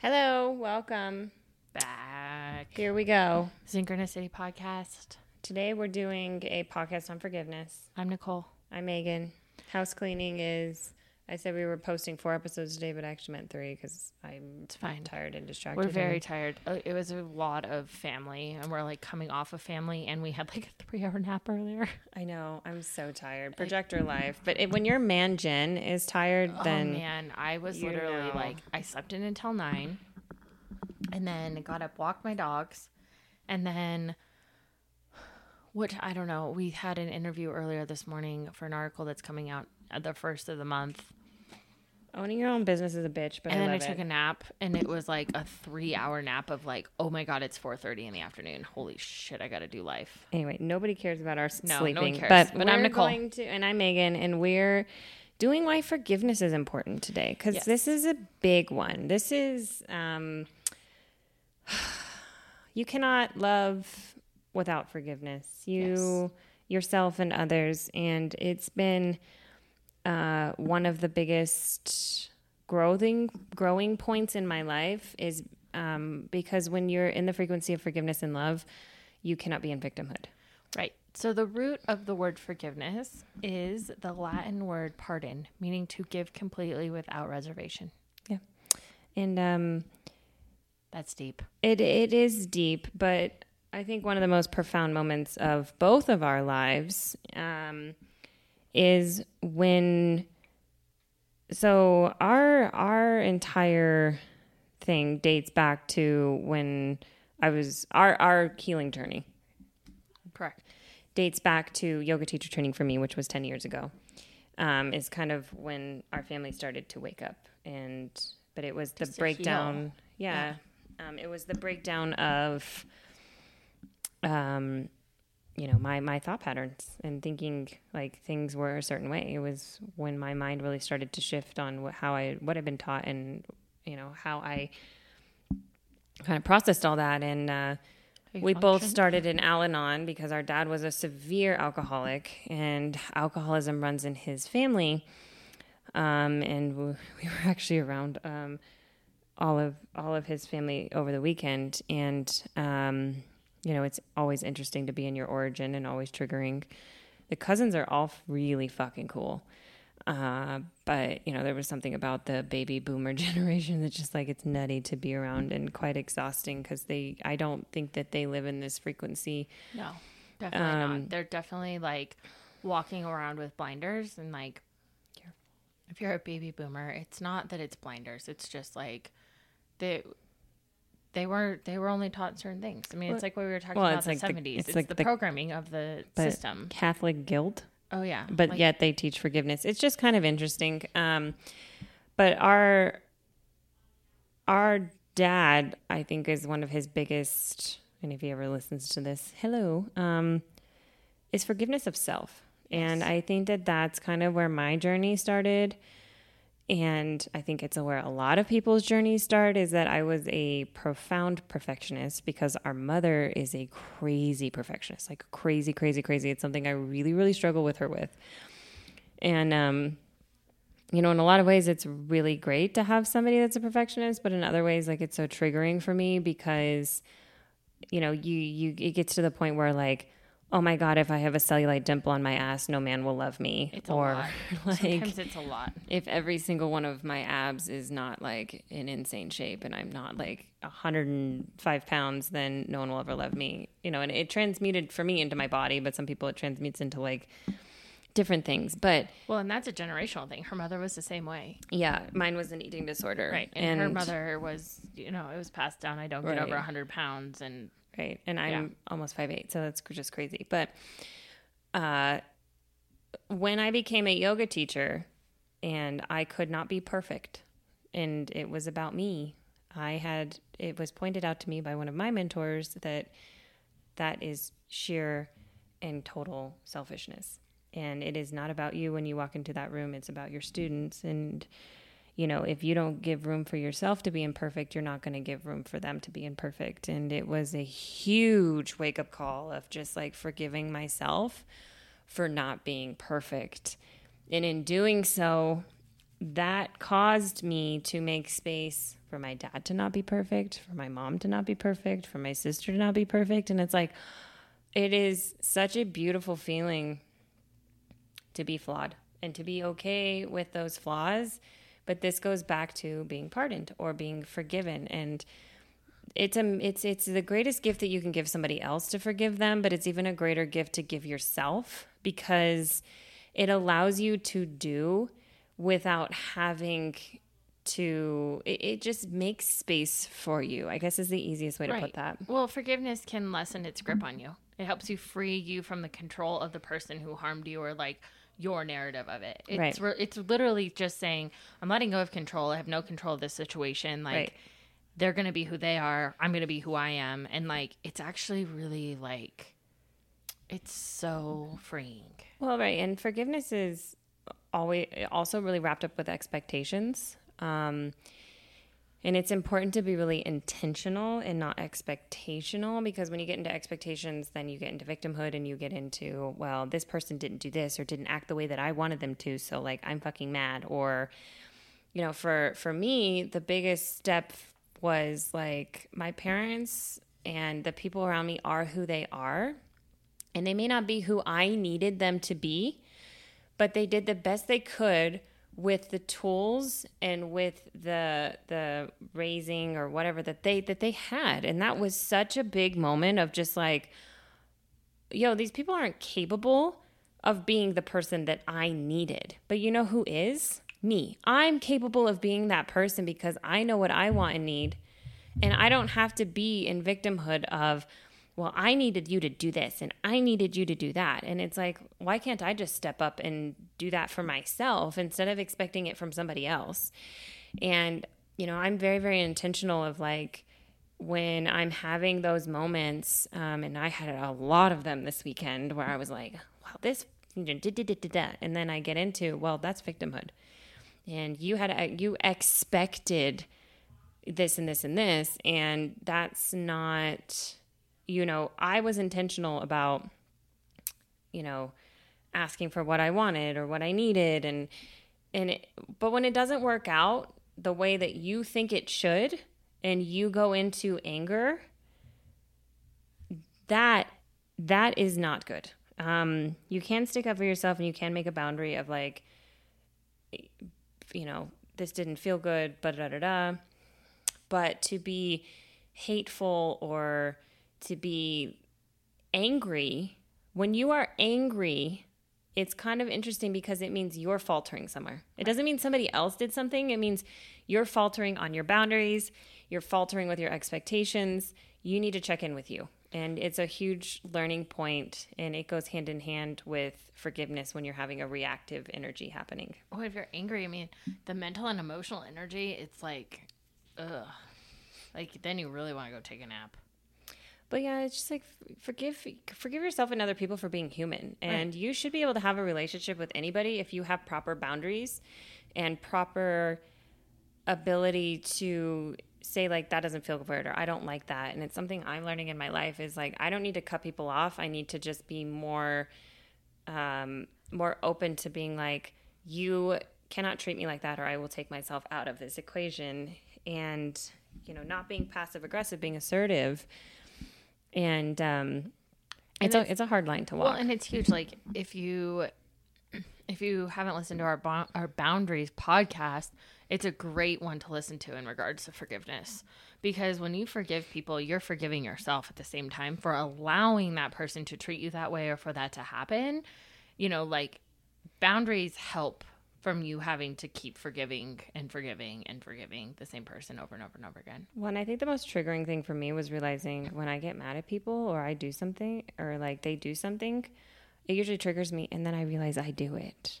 Hello, welcome. Back. Here we go. Synchronicity Podcast. Today we're doing a podcast on forgiveness. I'm Nicole. I'm Megan. House cleaning is. I said we were posting four episodes today, but I actually meant three because I'm It's fine. tired and distracted. We're very tired. Uh, It was a lot of family, and we're like coming off of family, and we had like a three hour nap earlier. I know. I'm so tired. Projector life. But it, when your man Jen is tired, then oh man, I was literally know. like, I slept in until nine, and then got up, walked my dogs, and then, which I don't know. We had an interview earlier this morning for an article that's coming out at the first of the month, owning your own business is a bitch. But and I then I took it. a nap, and it was like a three-hour nap of like, oh my god, it's four thirty in the afternoon. Holy shit, I got to do life. Anyway, nobody cares about our No, no one sleeping. cares. But, But we're I'm Nicole. going to, and I'm Megan, and we're doing why forgiveness is important today because Yes. this is a big one. This is, um, you cannot love without forgiveness. You, yourself, and others, and it's been uh, one of the biggest growing growing points in my life is um, because when you're in the frequency of forgiveness and love, you cannot be in victimhood. Right. So the root of the word forgiveness is the Latin word pardon, meaning to give completely without reservation. Yeah. And um, That's deep. it it is deep, but I think one of the most profound moments of both of our lives um, is when. So our our entire thing dates back to when I was our our healing journey Correct. dates back to yoga teacher training for me, which was 10 years ago, um, is kind of when our family started to wake up. And, but it was the Just breakdown. Yeah. Um, it was the breakdown of, um, you know, my, my thought patterns and thinking like things were a certain way. It was when my mind really started to shift on what, how I, what I've been taught and, you know, how I kind of processed all that. And, uh, we both started in Al Anon because our dad was a severe alcoholic and alcoholism runs in his family. Um, and we we were actually around um, all of all of his family over the weekend, and um, you know it's always interesting to be in your origin and always triggering. The cousins are all really fucking cool. Uh, but you know, there was something about the baby boomer generation that's just like it's nutty to be around and quite exhausting because they, I don't think that they live in this frequency. No, definitely Um, not. They're definitely like walking around with blinders and like, if you're a baby boomer, it's not that it's blinders. It's just like they. They were they were only taught certain things. I mean, it's like what we were talking well, about in like the the- seventies. it's It's, like the, the- programming of the system. Catholic guilt, Oh yeah, but Like, yet they teach forgiveness. It's just kind of interesting. Um, but our our dad, I think, is one of his biggest. And if he ever listens to this, hello, um, is forgiveness of self. And I think that that's kind of where my journey started. And I think it's where a lot of people's journeys start is that I was a profound perfectionist because our mother is a crazy perfectionist, like crazy, crazy, crazy. It's something I really, really struggle with her with. And, um, you know, in a lot of ways, it's really great to have somebody that's a perfectionist, but in other ways, like it's so triggering for me because, you know, you, you, it gets to the point where like, oh my God, if I have a cellulite dimple on my ass, no man will love me. It's a or lot. like, Sometimes it's a lot. if every single one of my abs is not like in insane shape and I'm not like 105 pounds, then no one will ever love me. You know, and it transmuted for me into my body, but some people it transmutes into like different things. But Well, and that's a generational thing. Her mother was the same way, yeah, mine was an eating disorder. right? And, her mother was, you know, it was passed down. I don't get Right. over hundred pounds, and right? And i'm Yeah. almost five eight so that's just crazy. But uh when i became a yoga teacher and i could not be perfect and it was about me i had it was pointed out to me by one of my mentors that that is sheer and total selfishness. And it is not about you when you walk into that room it's about your students and you know, if you don't give room for yourself to be imperfect, you're not going to give room for them to be imperfect. And it was a huge wake up call of just like forgiving myself for not being perfect. And in doing so, that caused me to make space for my dad to not be perfect, for my mom to not be perfect, for my sister to not be perfect. And it's like, it is such a beautiful feeling to be flawed and to be okay with those flaws. But this goes back to being pardoned or being forgiven. And it's a it's it's the greatest gift that you can give somebody else to forgive them, but it's even a greater gift to give yourself because it allows you to do without having to it, it, just makes space for you i guess is the easiest way to right. put that well forgiveness can lessen its grip on you it helps you free you from the control of the person who harmed you or like your narrative of it. It's right. re- it's literally just saying i'm letting go of control. I have no control of this situation. Like right. they're gonna be who they are. I'm gonna be who i am. And like it's actually really like it's so freeing. Well right. And forgiveness is always also really wrapped up with expectations. Um, and it's important to be really intentional and not expectational because when you get into expectations, then you get into victimhood and you get into, well, this person didn't do this or didn't act the way that I wanted them to. So like I'm fucking mad. Or, you know, for for me, the biggest step was like my parents and the people around me are who they are. And they may not be who I needed them to be but they did the best they could with the tools and with the the raising or whatever that they that they had. And that was such a big moment of just like yo these people aren't capable of being the person that I needed. But you know who is? Me. I'm capable of being that person because I know what I want and need. And I don't have to be in victimhood of well, I needed you to do this and I needed you to do that. And it's like, why can't I just step up and do that for myself instead of expecting it from somebody else? And, you know, I'm very, very intentional of like, when I'm having those moments, um, and I had a lot of them this weekend where I was like, well, this, and then I get into, well, that's victimhood. And you had, a, you expected this and this and this, and that's not you know, I was intentional about, you know, asking for what I wanted or what I needed and and it, but when it doesn't work out the way that you think it should and you go into anger that that is not good. Um, you can stick up for yourself and you can make a boundary of like you know, this didn't feel good, but da da da. But to be hateful or to be angry, when you are angry, it's kind of interesting because it means you're faltering somewhere. It doesn't mean somebody else did something. It means you're faltering on your boundaries, you're faltering with your expectations. You need to check in with you. And it's a huge learning point, and it goes hand in hand with forgiveness when you're having a reactive energy happening. Oh, if you're angry, I mean, the mental and emotional energy, it's like, ugh. Like, then you really want to go take a nap but yeah it's just like forgive forgive yourself and other people for being human. And right. you should be able to have a relationship with anybody if you have proper boundaries and proper ability to say like that doesn't feel good or i don't like that. And it's something i'm learning in my life is like i don't need to cut people off. I need to just be more um more open to being like you cannot treat me like that or i will take myself out of this equation. And you know not being passive aggressive being assertive and um, it's, and a it's a hard line to walk. Well, and it's huge. Like if you if you haven't listened to our bo- our boundaries podcast, it's a great one to listen to in regards to forgiveness because when you forgive people, you're forgiving yourself at the same time for allowing that person to treat you that way or for that to happen. You know, like boundaries help from you having to keep forgiving and forgiving and forgiving the same person over and over and over again. Well, and I think the most triggering thing for me was realizing when I get mad at people or I do something or like they do something, it usually triggers me and then I realize I do it.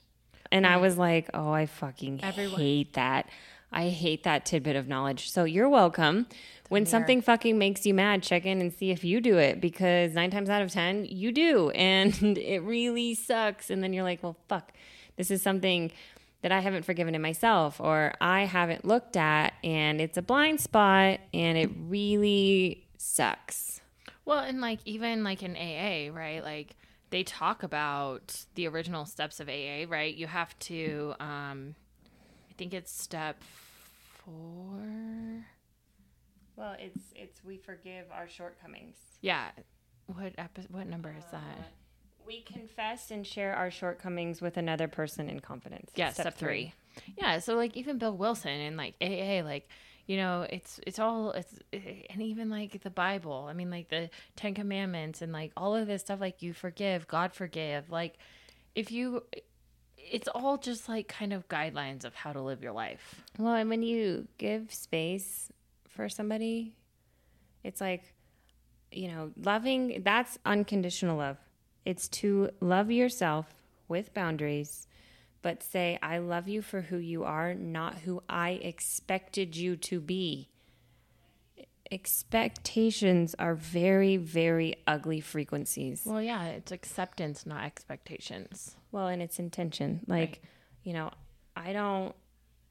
And I was like, oh, I fucking Everyone. hate that. I hate that tidbit of knowledge. So you're welcome. when something fucking makes you mad, check in and see if you do it because nine times out of 10, you do. And it really sucks. And then you're like, well, fuck this is something that I haven't forgiven in myself or I haven't looked at and it's a blind spot and it really sucks. Well, and like even like in AA, right? Like they talk about the original steps of AA, right? You have to um I think it's step four. Well, it's it's we forgive our shortcomings. Yeah. What epi- What number is that? We confess and share our shortcomings with another person in confidence. Yeah, step, three. Yeah, so like even Bill Wilson and like AA, like you know, it's it's all it's and even like the Bible. I mean, like the Ten Commandments and like all of this stuff. Like you forgive, God forgive. Like if you, it's all just like kind of guidelines of how to live your life. Well, and when you give space for somebody, it's like, you know, loving, that's unconditional love. It's to love yourself with boundaries, but say, I love you for who you are, not who I expected you to be. Expectations are very, very ugly frequencies. Well, yeah, it's acceptance, not expectations. Well, and it's intention. Like, Right. you know, I don't,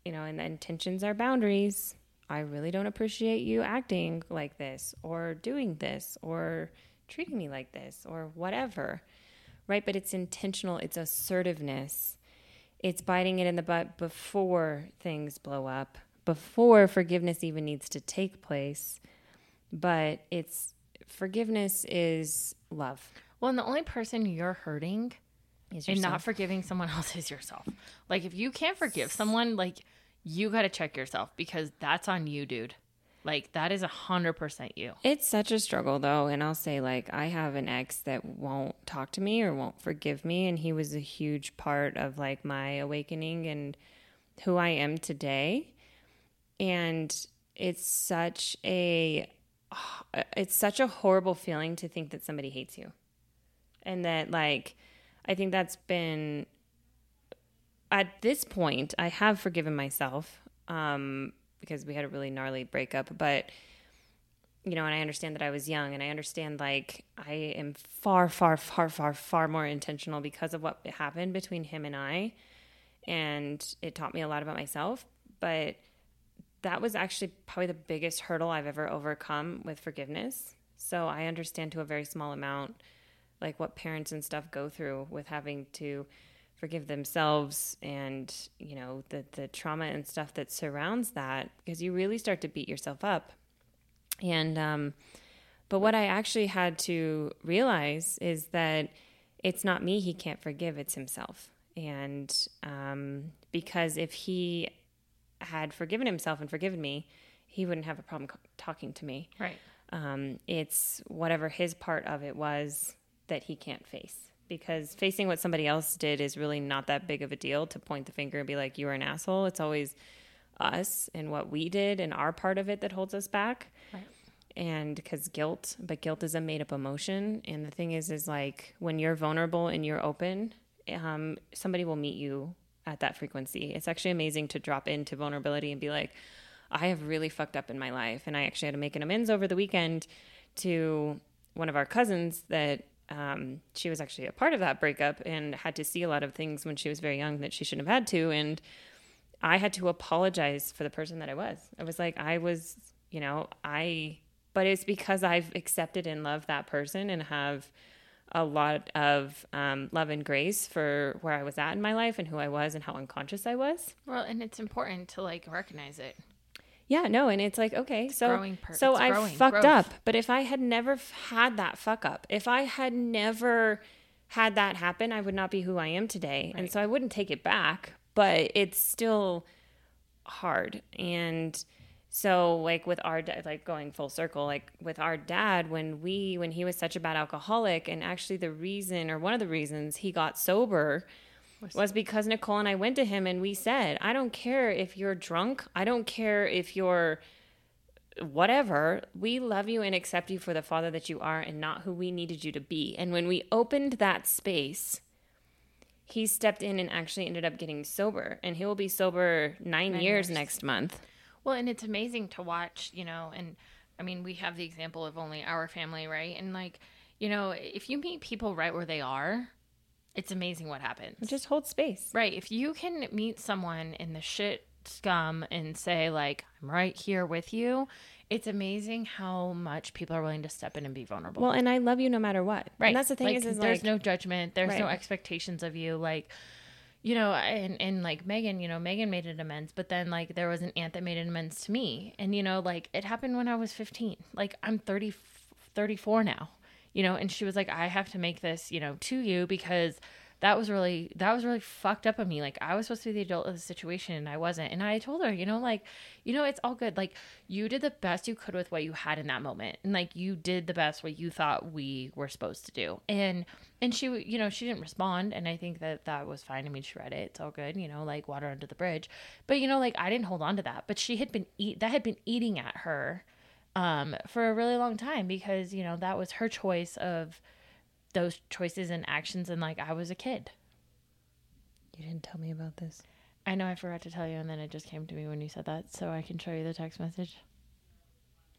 you know, and intentions are boundaries. I really don't appreciate you acting like this or doing this or treating me like this or whatever. Right. But it's intentional, it's assertiveness. It's biting it in the butt before things blow up, before forgiveness even needs to take place. But it's forgiveness is love. Well, and the only person you're hurting Is and yourself. not forgiving someone else is yourself. Like if you can't forgive someone, like you got to check yourself because that's on you, dude. Like that is a hundred percent you. It's such a struggle though, and I'll say like I have an ex that won't talk to me or won't forgive me and he was a huge part of like my awakening and who I am today. And it's such a it's such a horrible feeling to think that somebody hates you. And that like I think that's been at this point I have forgiven myself um because we had a really gnarly breakup, but you know, and I understand that I was young and I understand like I am far, far, far, far, far more intentional because of what happened between him and I. And it taught me a lot about myself. But that was actually probably the biggest hurdle I've ever overcome with forgiveness. So I understand to a very small amount like what parents and stuff go through with having to forgive themselves and you know the the trauma and stuff that surrounds that because you really start to beat yourself up and um, but what I actually had to realize is that it's not me he can't forgive, it's himself. And um, because if he had forgiven himself and forgiven me, he wouldn't have a problem talking to me. Right. Um, it's whatever his part of it was that he can't face. Because facing what somebody else did is really not that big of a deal to point the finger and be like, you were an asshole. It's always us and what we did and our part of it that holds us back Right. and because guilt but guilt is a made up emotion and the thing is is like when you're vulnerable and you're open um, somebody will meet you at that frequency it's actually amazing to drop into vulnerability and be like i have really fucked up in my life and i actually had to make an amends over the weekend to one of our cousins that um, she was actually a part of that breakup and had to see a lot of things when she was very young that she shouldn't have had to and I had to apologize for the person that I was. I was like, I was, you know, I, but it's because I've accepted and loved that person and have a lot of um, love and grace for where I was at in my life and who I was and how unconscious I was. Well, and it's important to like recognize it. Yeah, no, and it's like okay, so growing per- so I growing, fucked growth. up, but if I had never f- had that fuck up, if I had never had that happen, I would not be who I am today, and so I wouldn't take it back. But it's still hard, and so like with our dad, like going full circle, like with our dad, when we when he was such a bad alcoholic, and actually the reason or one of the reasons he got sober was because Nicole and I went to him and we said, I don't care if you're drunk. I don't care if you're whatever. We love you and accept you for the father that you are and not who we needed you to be. And when we opened that space, he stepped in and actually ended up getting sober. And he will be sober nine, Nine years, years. next month. Well, and it's amazing to watch, you know, and I mean, we have the example of only our family, right? And like, you know, if you meet people right where they are, it's amazing what happens. Just hold space. Right. If you can meet someone in the shit scum and say, like, I'm right here with you, it's amazing how much people are willing to step in and be vulnerable. Well, and I love you no matter what. right. And that's the thing Like, is, is there's like, no judgment, there's no expectations of you. Like, you know, and, and like Megan, you know, Megan made an amends, but then like there was an aunt that made an amends to me. And, you know, like it happened when I was 15. Like I'm 30, 34 now, you know, and she was like, I have to make this, you know, to you because that was really that was really fucked up of me. Like i was supposed to be the adult of the situation and i wasn't. And i told her you know like you know it's all good. Like you did the best you could with what you had in that moment. And like you did the best what you thought we were supposed to do. And and she you know she didn't respond. And i think that that was fine. I mean she read it. It's all good you know like water under the bridge. But you know like i didn't hold on to that. But she had been eat that had been eating at her um for a really long time because you know that was her choice of those choices and actions and like I was a kid. You didn't tell me about this. I know I forgot to tell you and then it just came to me when you said that so I can show you the text message.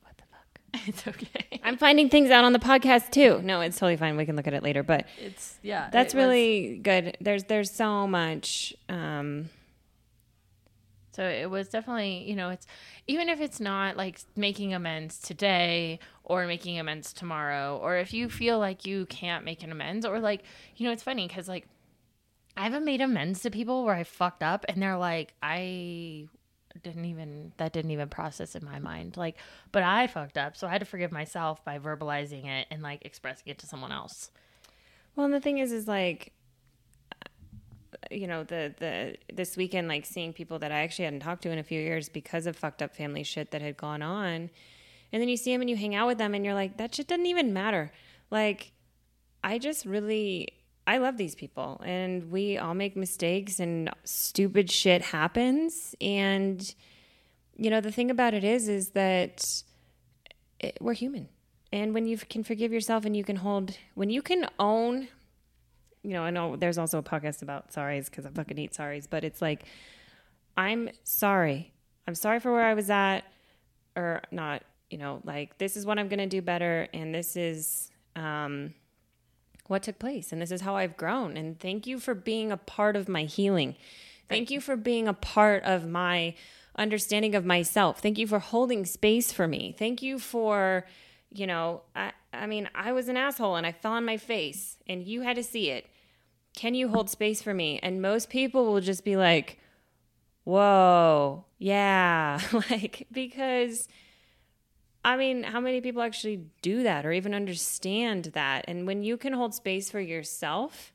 What the fuck? It's okay. I'm finding things out on the podcast too. No, it's totally fine. We can look at it later, but It's yeah. that's it was- really good. There's there's so much um So it was definitely, you know, it's even if it's not like making amends today or making amends tomorrow, or if you feel like you can't make an amends, or like, you know, it's funny because like I haven't made amends to people where I fucked up and they're like, I didn't even, that didn't even process in my mind. Like, but I fucked up. So I had to forgive myself by verbalizing it and like expressing it to someone else. Well, and the thing is, is like, you know, the the this weekend, like seeing people that I actually hadn't talked to in a few years because of fucked up family shit that had gone on, and then you see them and you hang out with them and you're like, that shit doesn't even matter. Like, I just really. I love these people, and we all make mistakes, and stupid shit happens. And you know, the thing about it is, is that it, we're human, and when you can forgive yourself, and you can hold, when you can own you know, I know there's also a podcast about sorries because I fucking hate sorries, but it's like, I'm sorry. I'm sorry for where I was at, or not, you know, like this is what I'm going to do better. And this is um, what took place. And this is how I've grown. And thank you for being a part of my healing. Thank you for being a part of my understanding of myself. Thank you for holding space for me. Thank you for, you know, I, I mean, I was an asshole and I fell on my face and you had to see it. Can you hold space for me? And most people will just be like, whoa, yeah. like, because I mean, how many people actually do that or even understand that? And when you can hold space for yourself,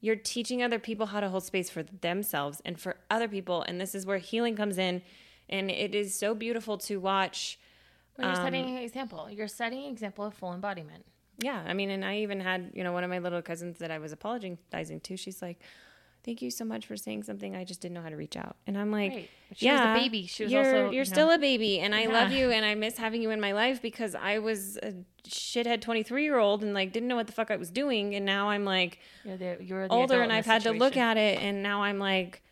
you're teaching other people how to hold space for themselves and for other people. And this is where healing comes in. And it is so beautiful to watch. Well, you're um, setting an example. You're setting an example of full embodiment. Yeah. I mean, and I even had, you know, one of my little cousins that I was apologizing to. She's like, Thank you so much for saying something. I just didn't know how to reach out. And I'm like, Right. She was a yeah, baby. She was you're, also, you're you know- still a baby, and I love you, and I miss having you in my life because I was a shithead 23 year old and like didn't know what the fuck I was doing, and now I'm like You're the, you're the older, and I've had to look at it, and now I'm like,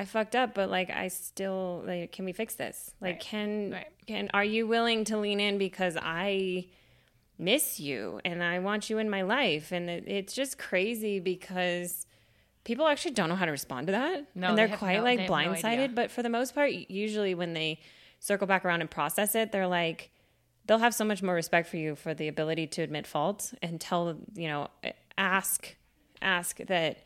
I fucked up, but like I still like, can we fix this? Like, Right. can Right. can are you willing to lean in because I miss you and I want you in my life, and it, it's just crazy because people actually don't know how to respond to that. No, and they they're have quite no- like they have no blindsided. but for the most part, usually when they circle back around and process it, they're like, they'll have so much more respect for you for the ability to admit fault and tell, you know, ask, ask that,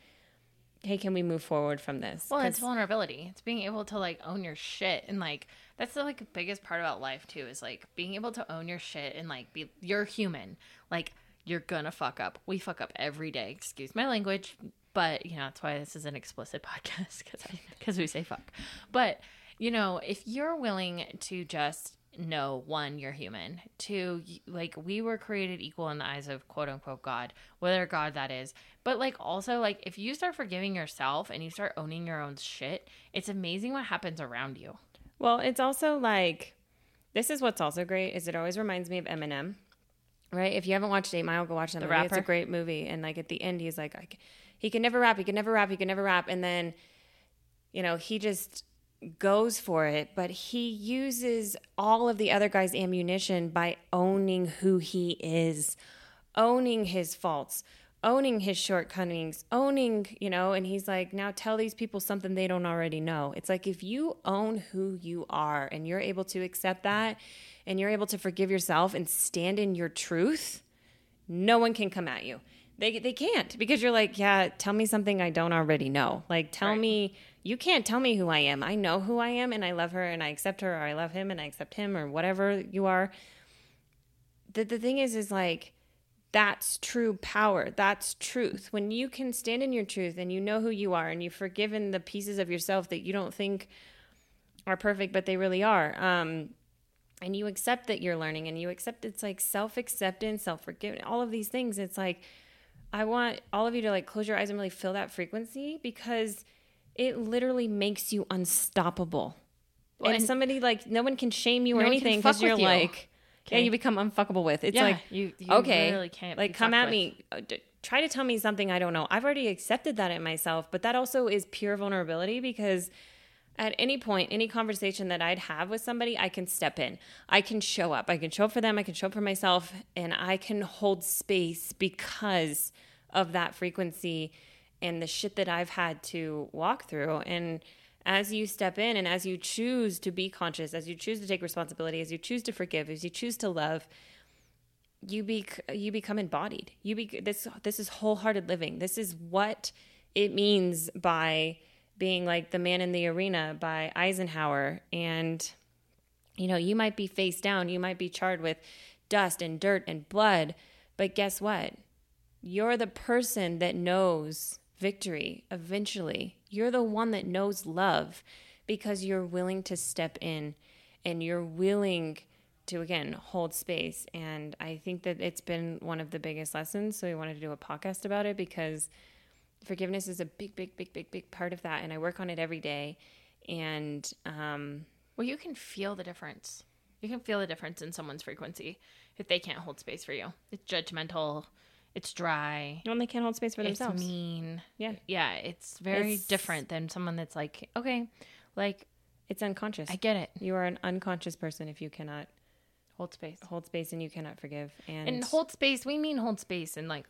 hey, can we move forward from this? Well, it's vulnerability. It's being able to like own your shit and like that's the like biggest part about life too is like being able to own your shit and like be you're human. Like you're gonna fuck up. We fuck up every day. Excuse my language, but you know that's why this is an explicit podcast because because we say fuck. But you know if you're willing to just know one you're human two like we were created equal in the eyes of quote unquote god whether god that is but like also like if you start forgiving yourself and you start owning your own shit it's amazing what happens around you Well, it's also like this is what's also great is it always reminds me of Eminem. Right? If you haven't watched Eight Mile, go watch that The movie. It's a great movie. And like at the end, he's like, I he can never rap. He can never rap. He can never rap. And then, you know, he just goes for it, but he uses all of the other guys' ammunition by owning who he is, owning his faults, owning his shortcomings, owning, you know, and he's like, now tell these people something they don't already know. It's like if you own who you are and you're able to accept that and you're able to forgive yourself and stand in your truth, no one can come at you. They they can't because you're like, yeah, tell me something I don't already know. Like tell Right. me you can't tell me who I am. I know who I am and I love her and I accept her or I love him and I accept him or whatever you are. The the thing is is like that's true power. That's truth. When you can stand in your truth and you know who you are and you've forgiven the pieces of yourself that you don't think are perfect, but they really are. Um, and you accept that you're learning and you accept it's like self acceptance, self forgiveness, all of these things. It's like, I want all of you to like close your eyes and really feel that frequency because it literally makes you unstoppable. Well, and, and somebody like, no one can shame you or no can anything because you're you. like, yeah, you become unfuckable with. It's Yeah, like, you- you okay, literally can't like come at with. me. uh, Try to tell me something I don't know. I've already accepted that in myself, but that also is pure vulnerability because at any point, any conversation that I'd have with somebody, I can step in. I can show up. I can show up for them. I can show up for myself, and I can hold space because of that frequency and the shit that I've had to walk through. And as you step in and as you choose to be conscious, as you choose to take responsibility, as you choose to forgive, as you choose to love, you be you become embodied. You be this this is wholehearted living. This is what it means by being like the man in the arena by Eisenhower and you know, you might be face down, you might be charred with dust and dirt and blood, but guess what? You're the person that knows victory eventually. You're the one that knows love because you're willing to step in and you're willing to again hold space and i think that it's been one of the biggest lessons so we wanted to do a podcast about it because forgiveness is a big big big big big part of that and i work on it every day and um Well, you can feel the difference. You can feel the difference in someone's frequency if they can't hold space for you. It's judgmental. It's dry. when they can't hold space for It's themselves mean. Yeah. Yeah. It's very It's- different than someone that's like, okay, like it's unconscious I get it. you are an unconscious person if you cannot Hold space. hold space and you cannot forgive and, And hold space, we mean hold space, and like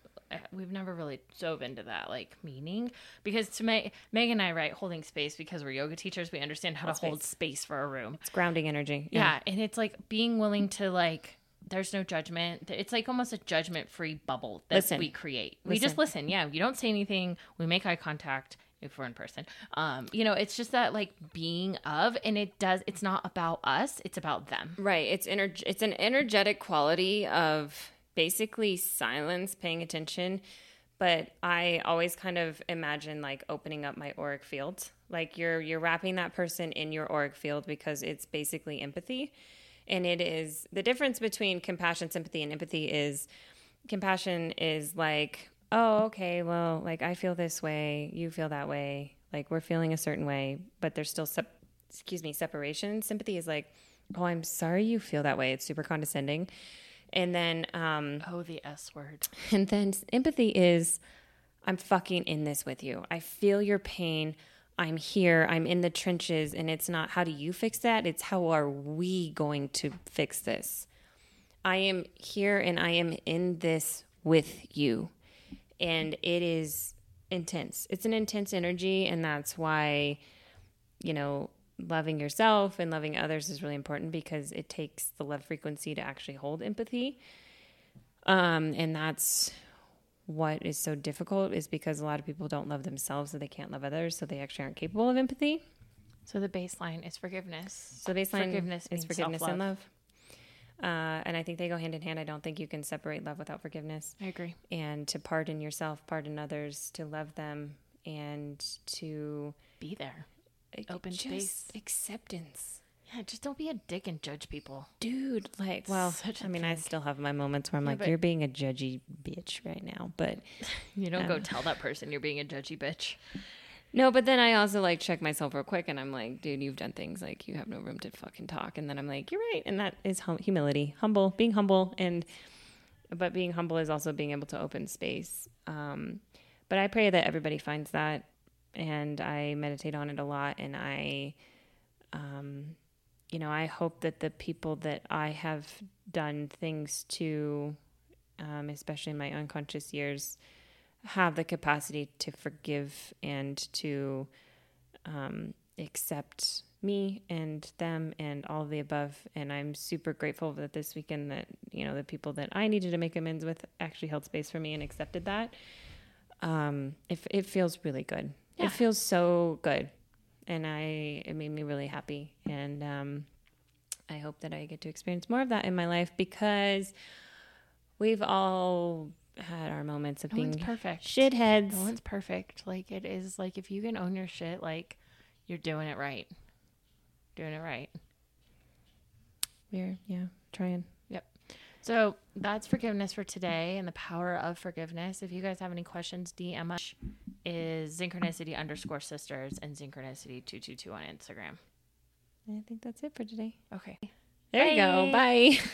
we've never really dove into that like meaning because to me, Meg and I, write holding space because we're yoga teachers, we understand how Hold to hold space for a room. it's grounding energy Yeah. and it's like being willing to like. There's no judgment. It's like almost a judgment-free bubble that Listen. we create. We just listen. Yeah, you don't say anything. We make eye contact if we're in person. Um, you know, it's just that like being of, and it does. It's not about us. It's about them. Right. It's ener- it's an energetic quality of basically silence, paying attention. But I always kind of imagine like opening up my auric field. Like you're you're wrapping that person in your auric field because it's basically empathy. And it is the difference between compassion, sympathy, and empathy is compassion is like, oh, okay, well, like I feel this way, you feel that way, like we're feeling a certain way, but there's still sep- excuse me, separation. Sympathy is like, oh, I'm sorry you feel that way. It's super condescending. And then um Oh, the S word. and then empathy is I'm fucking in this with you. I feel your pain. I'm here. I'm in the trenches and it's not how do you fix that? It's how are we going to fix this? I am here and I am in this with you. And it is intense. It's an intense energy and that's why you know, loving yourself and loving others is really important because it takes the love frequency to actually hold empathy. Um, and that's what is so difficult is because a lot of people don't love themselves, so they can't love others, so they actually aren't capable of empathy. So the baseline is forgiveness. So the baseline Forgiveness is forgiveness and self-love. love. Uh, and I think they go hand in hand. I don't think you can separate love without forgiveness. I agree. And to pardon yourself, pardon others, to love them, and to Be there. Open just space. acceptance. Yeah, just don't be a dick and judge people. dude like well i mean i still have my moments where i'm Yeah, like you're being a judgy bitch right now but You don't go tell that person you're being a judgy bitch. No but then i also like check myself real quick and i'm like dude you've done things like you have no room to fucking talk. And then i'm like you're right. And that is hum- humility humble being humble and but being humble is also being able to open space um but i pray that everybody finds that and i meditate on it a lot and i um you know, I hope that the people that I have done things to, um, especially in my unconscious years, have the capacity to forgive and to um, accept me and them and all of the above. And I'm super grateful that this weekend that, you know, the people that I needed to make amends with actually held space for me and accepted that. Um, it, it feels really good. Yeah. It feels so good. And I, it made me really happy. And, um, I hope that I get to experience more of that in my life because we've all had our moments of No being perfect. shitheads. No one's perfect. Like it is like if you can own your shit, like you're doing it right. Doing it right. We're yeah, trying. Yep. So that's forgiveness for today and the power of forgiveness. If you guys have any questions, DM us is synchronicity underscore sisters and synchronicity two two two on Instagram. I think that's it for today. Okay. There you go. Bye.